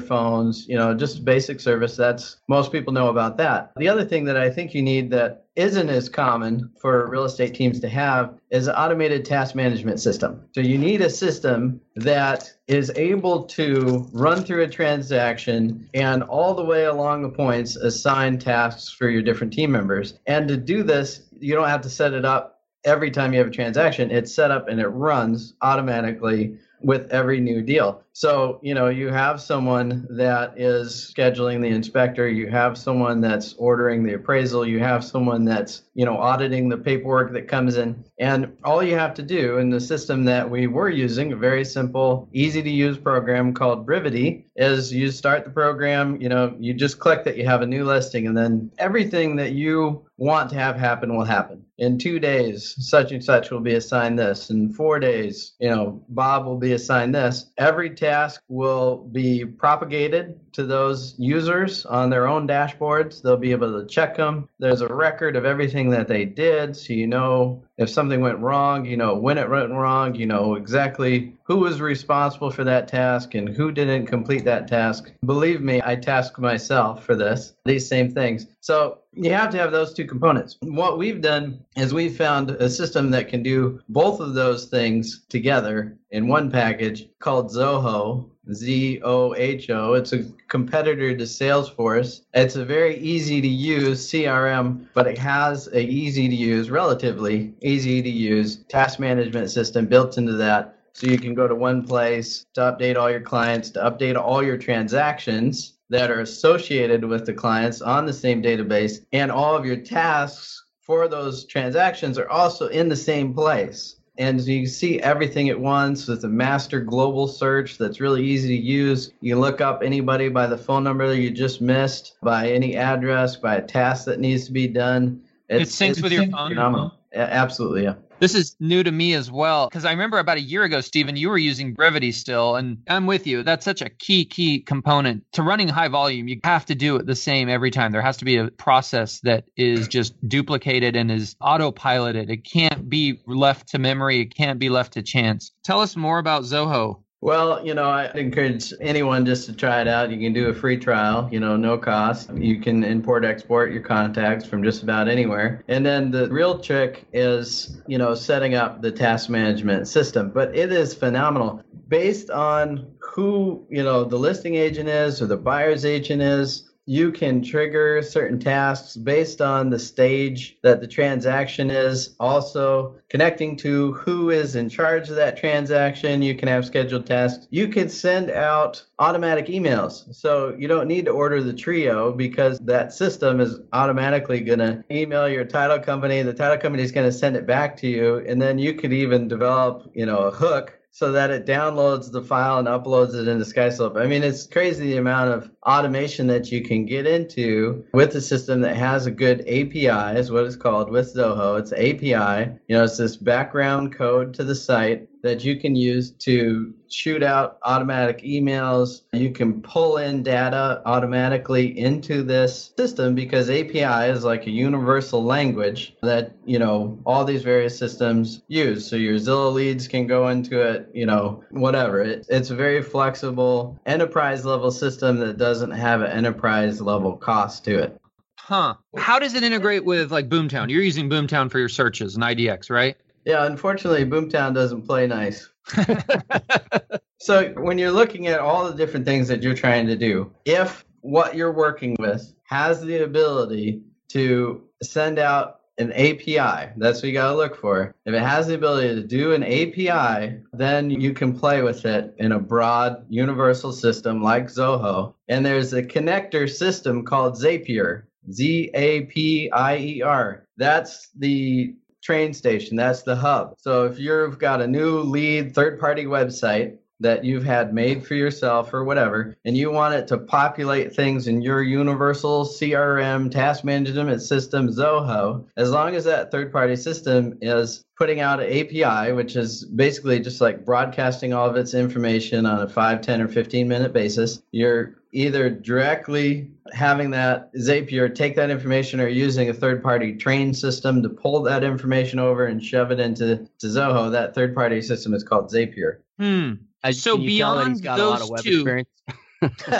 phones, you know, just basic service. That's most people know about that. The other thing that I think you need that isn't as common for real estate teams to have is an automated task management system. So you need a system that is able to run through a transaction and all the way along the points assign tasks for your different team members. And to do this, you don't have to set it up every time you have a transaction. It's set up and it runs automatically with every new deal. So, you know, you have someone that is scheduling the inspector, you have someone that's ordering the appraisal, you have someone that's, you know, auditing the paperwork that comes in. And all you have to do in the system that we were using, a very simple, easy to use program called Brivity, is you start the program, you know, you just click that you have a new listing, and then everything that you want to have happen will happen. In two days, such and such will be assigned this. In four days, you know, Bob will be assigned this. Every task will be propagated to those users on their own dashboards. They'll be able to check them. There's a record of everything that they did, so you know if something went wrong, you know when it went wrong, you know exactly who was responsible for that task and who didn't complete that task. Believe me, I task myself for this, these same things. So you have to have those two components. What we've done is we've found a system that can do both of those things together in one package called Zoho, Z O H O. It's a competitor to Salesforce. It's a very easy to use CRM, but it has a easy to use, relatively easy to use task management system built into that. So you can go to one place to update all your clients, to update all your transactions that are associated with the clients on the same database, and all of your tasks for those transactions are also in the same place and you can see everything at once with a master global search that's really easy to use. You look up anybody by the phone number that you just missed, by any address, by a task that needs to be done. It's, it syncs with your phone. Phenomenal. Absolutely, yeah. This is new to me as well because I remember about a year ago, Stephen, you were using Brivity still, and I'm with you. That's such a key, key component to running high volume. You have to do it the same every time. There has to be a process that is just duplicated and is autopiloted. It can't be left to memory. It can't be left to chance. Tell us more about Zoho. Well, you know, I encourage anyone just to try it out. You can do a free trial, you know, no cost. You can import, export your contacts from just about anywhere. And then the real trick is, you know, setting up the task management system. But it is phenomenal based on who, you know, the listing agent is or the buyer's agent is you can trigger certain tasks based on the stage that the transaction is. Also, connecting to who is in charge of that transaction, you can have scheduled tasks. You can send out automatic emails. So you don't need to order the trio because that system is automatically going to email your title company. The title company is going to send it back to you. And then you could even develop, you know, a hook so that it downloads the file and uploads it into SkySlope. I mean, it's crazy the amount of automation that you can get into with a system that has a good API, is what it's called with Zoho. It's API. You know, it's this background code to the site that you can use to shoot out automatic emails. You can pull in data automatically into this system because API is like a universal language that, you know, all these various systems use. So your Zillow leads can go into it, you know, whatever. It, it's a very flexible enterprise level system that doesn't have an enterprise level cost to it. Huh. How does it integrate with like Boomtown? You're using Boomtown for your searches and IDX, right? Yeah, unfortunately, Boomtown doesn't play nice. so when you're looking at all the different things that you're trying to do, if what you're working with has the ability to send out an API, that's what you got to look for. If it has the ability to do an API, then you can play with it in a broad universal system like Zoho. And there's a connector system called Zapier, Z A P I E R. That's the train station. That's the hub. So if you've got a new lead third party website that you've had made for yourself or whatever, and you want it to populate things in your universal CRM task management system, Zoho, as long as that third party system is putting out an API, which is basically just like broadcasting all of its information on a 5, 10, or 15 minute basis, you're either directly having that Zapier take that information or using a third party train system to pull that information over and shove it into to Zoho. That third party system is called Zapier. Hmm. As So you can tell that beyond he's got a lot of those two- experience.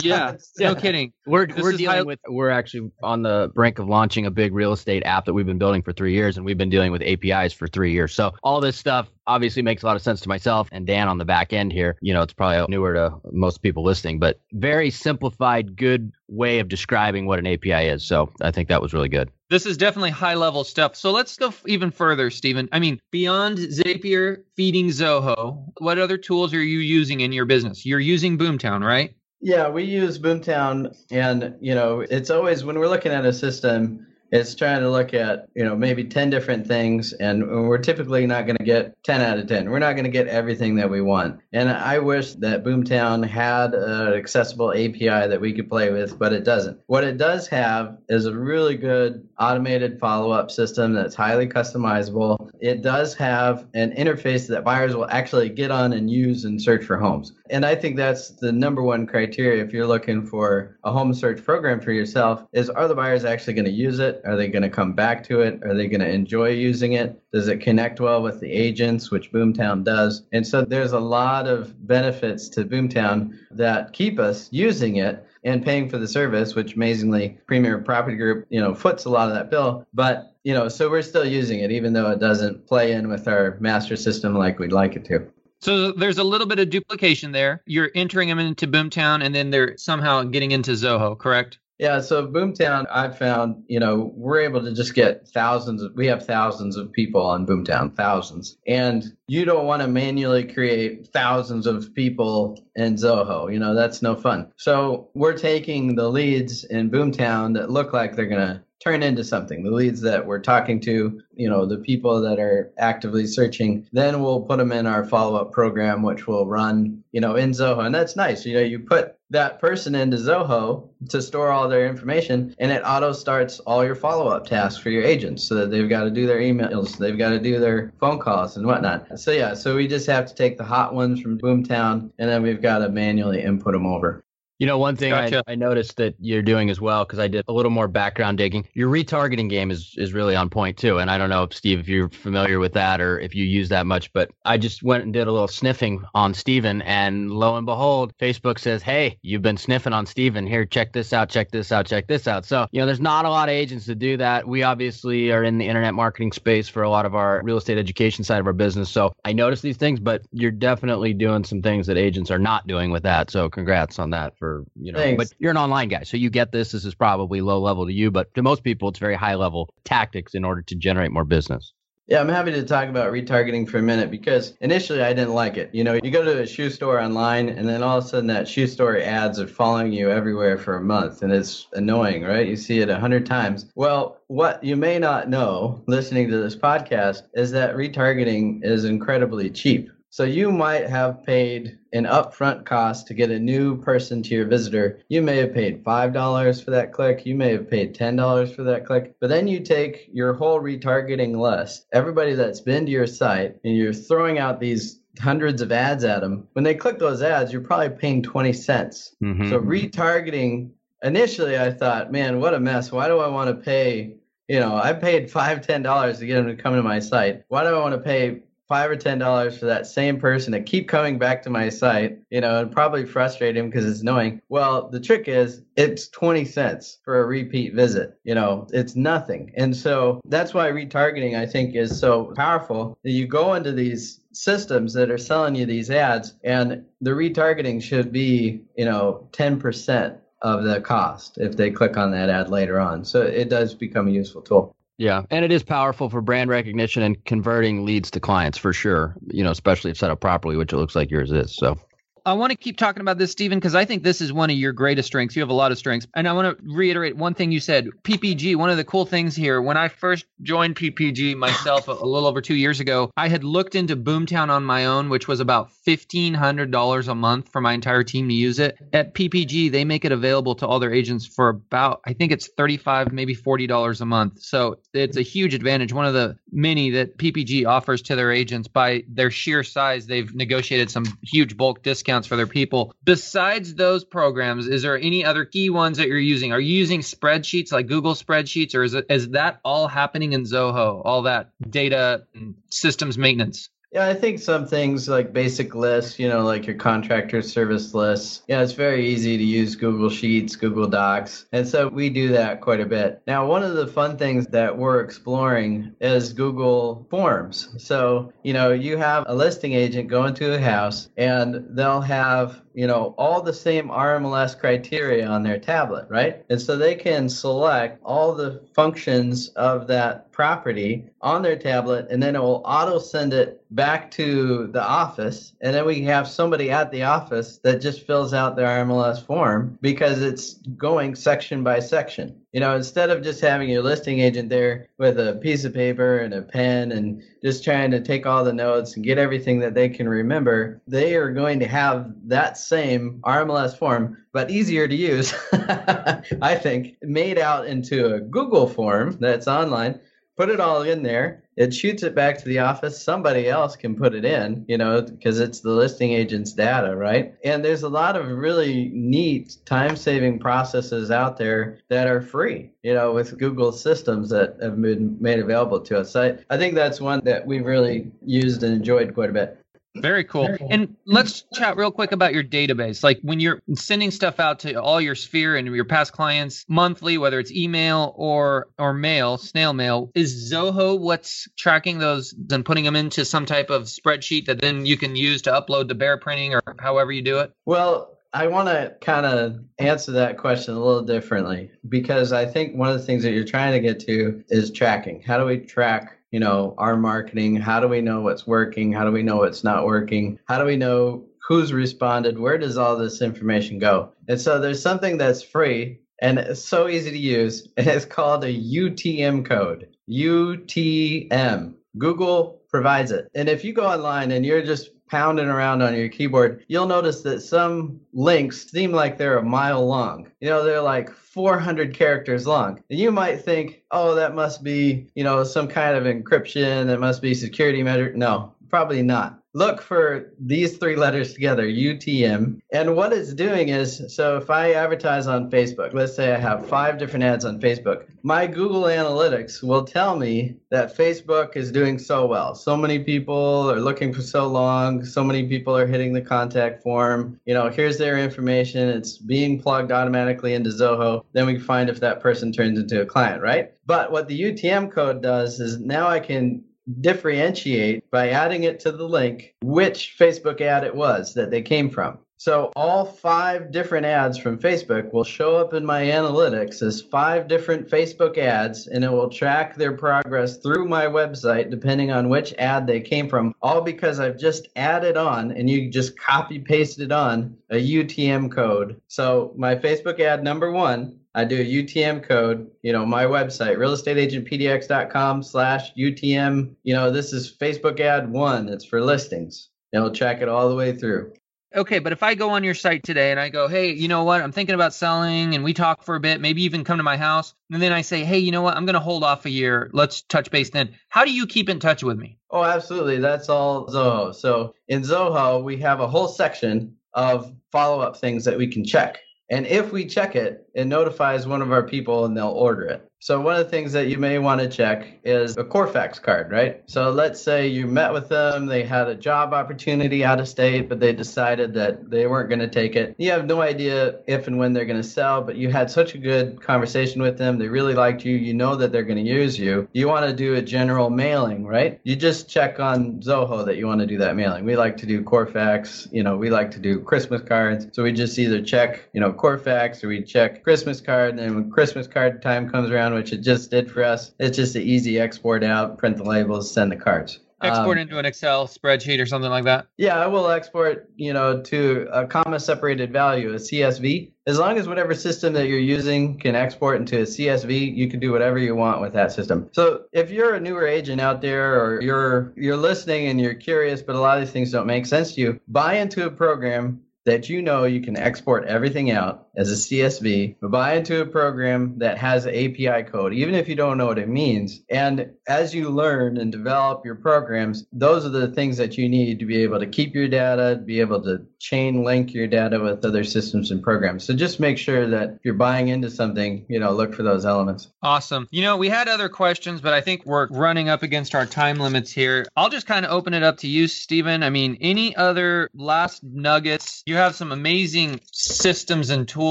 Yeah. No kidding. We're This we're dealing high- with we're actually on the brink of launching a big real estate app that we've been building for three years, and we've been dealing with APIs for three years. So all this stuff obviously makes a lot of sense to myself and Dan on the back end here. You know, it's probably newer to most people listening, but very simplified, good way of describing what an API is. So I think that was really good. This is definitely high level stuff. So let's go f- even further, Stephen. I mean, beyond Zapier feeding Zoho, what other tools are you using in your business? You're using Boomtown, right? Yeah, we use Boomtown, and you know, it's always when we're looking at a system, it's trying to look at you know maybe ten different things, and we're typically not going to get ten out of ten. We're not going to get everything that we want. And I wish that Boomtown had an accessible API that we could play with, but it doesn't. What it does have is a really good automated follow-up system that's highly customizable. It does have an interface that buyers will actually get on and use and search for homes. And I think that's the number one criteria if you're looking for a home search program for yourself is are the buyers actually going to use it? Are they going to come back to it? Are they going to enjoy using it? Does it connect well with the agents, which Boomtown does? And so there's a lot of benefits to Boomtown that keep us using it and paying for the service, which amazingly Premiere Property Group, you know, foots a lot of that bill. But, you know, so we're still using it, even though it doesn't play in with our master system like we'd like it to. So there's a little bit of duplication there. You're entering them into Boomtown and then they're somehow getting into Zoho, correct? Yeah, so Boomtown, I've found, you know, we're able to just get thousands of, we have thousands of people on Boomtown, thousands. And you don't want to manually create thousands of people in Zoho. You know, that's no fun. So we're taking the leads in Boomtown that look like they're going to turn into something. The leads that we're talking to, you know, the people that are actively searching, then we'll put them in our follow up program, which will run, you know, in Zoho. And that's nice. You know, you put that person into Zoho to store all their information, and it auto starts all your follow up tasks for your agents so that they've got to do their emails, they've got to do their phone calls and whatnot. So, yeah, so we just have to take the hot ones from Boomtown and then we've got to manually input them over. You know, one thing gotcha. I, I, noticed that you're doing as well, because I did a little more background digging. Your retargeting game is, is really on point too. And I don't know, if Steve, if you're familiar with that or if you use that much, but I just went and did a little sniffing on Stephen. And lo and behold, Facebook says, Hey, you've been sniffing on Stephen. Here, check this out, check this out, check this out. So, you know, there's not a lot of agents that do that. We obviously are in the internet marketing space for a lot of our real estate education side of our business. So I noticed these things, but you're definitely doing some things that agents are not doing with that. So congrats on that for you know, Thanks. but you're an online guy, so you get this. This is probably low level to you, but to most people, it's very high level tactics in order to generate more business. Yeah, I'm happy to talk about retargeting for a minute because initially I didn't like it. You know, you go to a shoe store online and then all of a sudden that shoe store ads are following you everywhere for a month and it's annoying, right? You see it a hundred times. Well, what you may not know listening to this podcast is that retargeting is incredibly cheap. So you might have paid an upfront cost to get a new person to your visitor. You may have paid $5 for that click. You may have paid $10 for that click. But then you take your whole retargeting list, everybody that's been to your site, and you're throwing out these hundreds of ads at them. When they click those ads, you're probably paying 20 cents. Mm-hmm. So retargeting, initially I thought, man, what a mess. Why do I want to pay? You know, I paid five, ten dollars to get them to come to my site. Why do I want to pay five or ten dollars for that same person to keep coming back to my site, you know, and probably frustrate him because it's annoying. Well, the trick is it's 20 cents for a repeat visit. You know, it's nothing. And so that's why retargeting I think is so powerful. You go into these systems that are selling you these ads and the retargeting should be, you know, 10% of the cost if they click on that ad later on. So it does become a useful tool. Yeah, and it is powerful for brand recognition and converting leads to clients for sure. You know, especially if set up properly, which it looks like yours is. So I want to keep talking about this, Stephen, because I think this is one of your greatest strengths. You have a lot of strengths. And I want to reiterate one thing you said PPG. One of the cool things here, when I first joined PPG myself a, a little over two years ago, I had looked into Boomtown on my own, which was about $1,500 a month for my entire team to use it. At PPG, they make it available to all their agents for about, I think it's 35 maybe $40 a month. So it's a huge advantage. One of the many that PPG offers to their agents by their sheer size, they've negotiated some huge bulk discounts discounts for their people. Besides those programs, is there any other key ones that you're using? Are you using spreadsheets like Google spreadsheets, or is it is that all happening in Zoho? All that data systems maintenance? Yeah, I think some things like basic lists, you know, like your contractor service lists. Yeah, it's very easy to use Google Sheets, Google Docs. And so we do that quite a bit. Now, one of the fun things that we're exploring is Google Forms. So, you know, you have a listing agent go into a house and they'll have you know, all the same RMLS criteria on their tablet, right? And so they can select all the functions of that property on their tablet and then it will auto send it back to the office and then we have somebody at the office that just fills out their RMLS form because it's going section by section you know, instead of just having your listing agent there with a piece of paper and a pen and just trying to take all the notes and get everything that they can remember, they are going to have that same RMLS form, but easier to use, I think, made out into a Google form that's online put it all in there. It shoots it back to the office. Somebody else can put it in, you know, because it's the listing agent's data, right? And there's a lot of really neat time saving processes out there that are free, you know, with Google systems that have been made available to us. I, I think that's one that we've really used and enjoyed quite a bit. Very cool. And let's chat real quick about your database. Like when you're sending stuff out to all your sphere and your past clients monthly, whether it's email or or mail, snail mail, is Zoho what's tracking those and putting them into some type of spreadsheet that then you can use to upload to bear printing or however you do it? Well, I want to kind of answer that question a little differently because I think one of the things that you're trying to get to is tracking. How do we track you know, our marketing? How do we know what's working? How do we know what's not working? How do we know who's responded? Where does all this information go? And so there's something that's free and it's so easy to use, and it's called a UTM code. UTM. Google provides it. And if you go online and you're just pounding around on your keyboard, you'll notice that some links seem like they're a mile long. You know, they're like 400 characters long. And you might think, oh, that must be, you know, some kind of encryption, that must be security measure. No, probably not look for these three letters together, UTM. And what it's doing is so if I advertise on Facebook, let's say I have five different ads on Facebook, my Google Analytics will tell me that Facebook is doing so well. So many people are looking for so long, so many people are hitting the contact form. You know, here's their information, it's being plugged automatically into Zoho. Then we can find if that person turns into a client, right? But what the UTM code does is now I can differentiate by adding it to the link which Facebook ad it was that they came from. So all five different ads from Facebook will show up in my analytics as five different Facebook ads and it will track their progress through my website depending on which ad they came from all because I've just added on and you just copy pasted on a UTM code. So my Facebook ad number 1 I do a UTM code, you know, my website, realestateagentpdx.com slash UTM. You know, this is Facebook ad one. It's for listings. It'll track it all the way through. Okay, but if I go on your site today and I go, hey, you know what? I'm thinking about selling and we talk for a bit, maybe even come to my house. And then I say, hey, you know what? I'm going to hold off a year. Let's touch base then. How do you keep in touch with me? Oh, absolutely. That's all Zoho. So in Zoho, we have a whole section of follow up things that we can check. And if we check it, it notifies one of our people and they'll order it. So one of the things that you may want to check is a Corfax card, right? So let's say you met with them, they had a job opportunity out of state, but they decided that they weren't going to take it. You have no idea if and when they're going to sell, but you had such a good conversation with them, they really liked you, you know that they're going to use you. You want to do a general mailing, right? You just check on Zoho that you want to do that mailing. We like to do Corfax, you know, we like to do Christmas cards. So we just either check, you know, Corfax or we check Christmas card, and then when Christmas card time comes around, which it just did for us. It's just an easy export out, print the labels, send the cards. Export um, into an Excel spreadsheet or something like that. Yeah, I will export, you know, to a comma separated value, a CSV. As long as whatever system that you're using can export into a CSV, you can do whatever you want with that system. So if you're a newer agent out there or you're you're listening and you're curious, but a lot of these things don't make sense to you, buy into a program that you know you can export everything out as a CSV, but buy into a program that has API code, even if you don't know what it means. And as you learn and develop your programs, those are the things that you need to be able to keep your data, be able to chain link your data with other systems and programs. So just make sure that if you're buying into something, you know, look for those elements. Awesome. You know, we had other questions, but I think we're running up against our time limits here. I'll just kind of open it up to you, Stephen. I mean, any other last nuggets you have some amazing systems and tools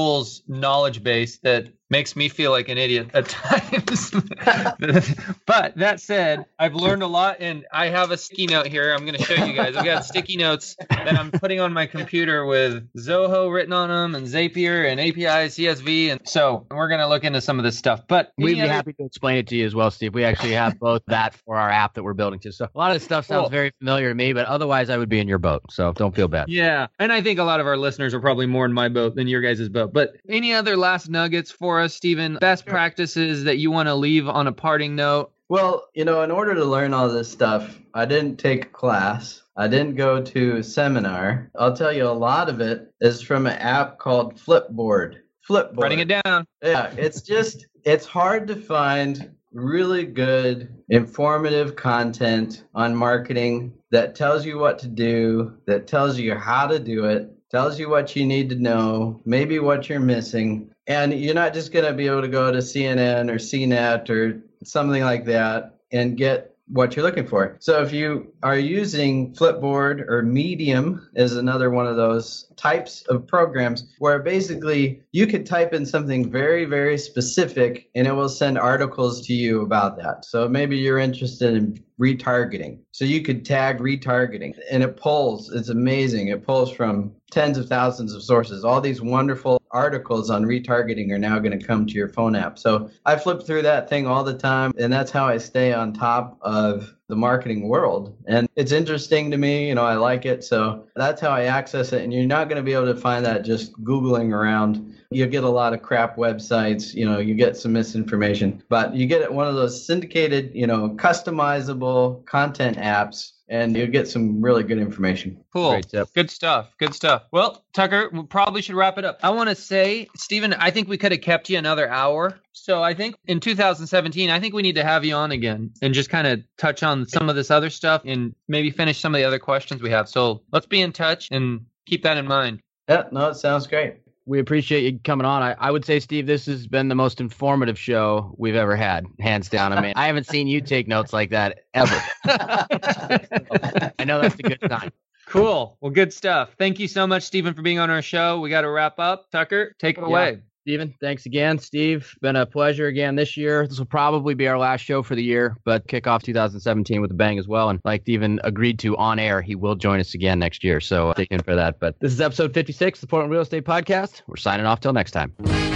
knowledge base that makes me feel like an idiot at times. but that said, I've learned a lot and I have a sticky note here. I'm going to show you guys. I've got sticky notes that I'm putting on my computer with Zoho written on them and Zapier and API, CSV. And so we're going to look into some of this stuff. But we'd be other... happy to explain it to you as well, Steve. We actually have both that for our app that we're building too. So a lot of stuff sounds cool. very familiar to me, but otherwise I would be in your boat. So don't feel bad. Yeah. And I think a lot of our listeners are probably more in my boat than your guys' boat. But any other last nuggets for for us, Stephen? Best practices that you want to leave on a parting note? Well, you know, in order to learn all this stuff, I didn't take a class. I didn't go to seminar. I'll tell you a lot of it is from an app called Flipboard. Flipboard. Writing it down. Yeah, it's just it's hard to find really good informative content on marketing that tells you what to do, that tells you how to do it, tells you what you need to know, maybe what you're missing. And you're not just going to be able to go to CNN or CNET or something like that and get what you're looking for. So if you are using Flipboard or Medium is another one of those types of programs where basically you could type in something very very specific and it will send articles to you about that. So maybe you're interested in retargeting. So you could tag retargeting and it pulls. It's amazing. It pulls from tens of thousands of sources. All these wonderful articles on retargeting are now going to come to your phone app. So I flip through that thing all the time and that's how I stay on top of the marketing world. And it's interesting to me, you know, I like it. So that's how I access it. And you're not going to be able to find that just Googling around. You get a lot of crap websites, you know, you get some misinformation, but you get one of those syndicated, you know, customizable content apps and you'll get some really good information. Cool. Great tip. Good stuff. Good stuff. Well, Tucker, we probably should wrap it up. I want to say, Stephen, I think we could have kept you another hour. So I think in 2017, I think we need to have you on again and just kind of touch on some of this other stuff and maybe finish some of the other questions we have. So let's be in touch and keep that in mind. Yeah, no, it sounds great. We appreciate you coming on. I, I would say, Steve, this has been the most informative show we've ever had, hands down. I mean, I haven't seen you take notes like that ever. I know that's a good sign. Cool. Well, good stuff. Thank you so much, Stephen, for being on our show. We got to wrap up. Tucker, take it Yeah. away. Stephen, thanks again. Steve, been a pleasure again this year. This will probably be our last show for the year, but kick off 2017 with a bang as well. And like Stephen agreed to on air, he will join us again next year. So stay tuned for that. But this is episode 56 the Portland Real Estate Podcast. We're signing off till next time.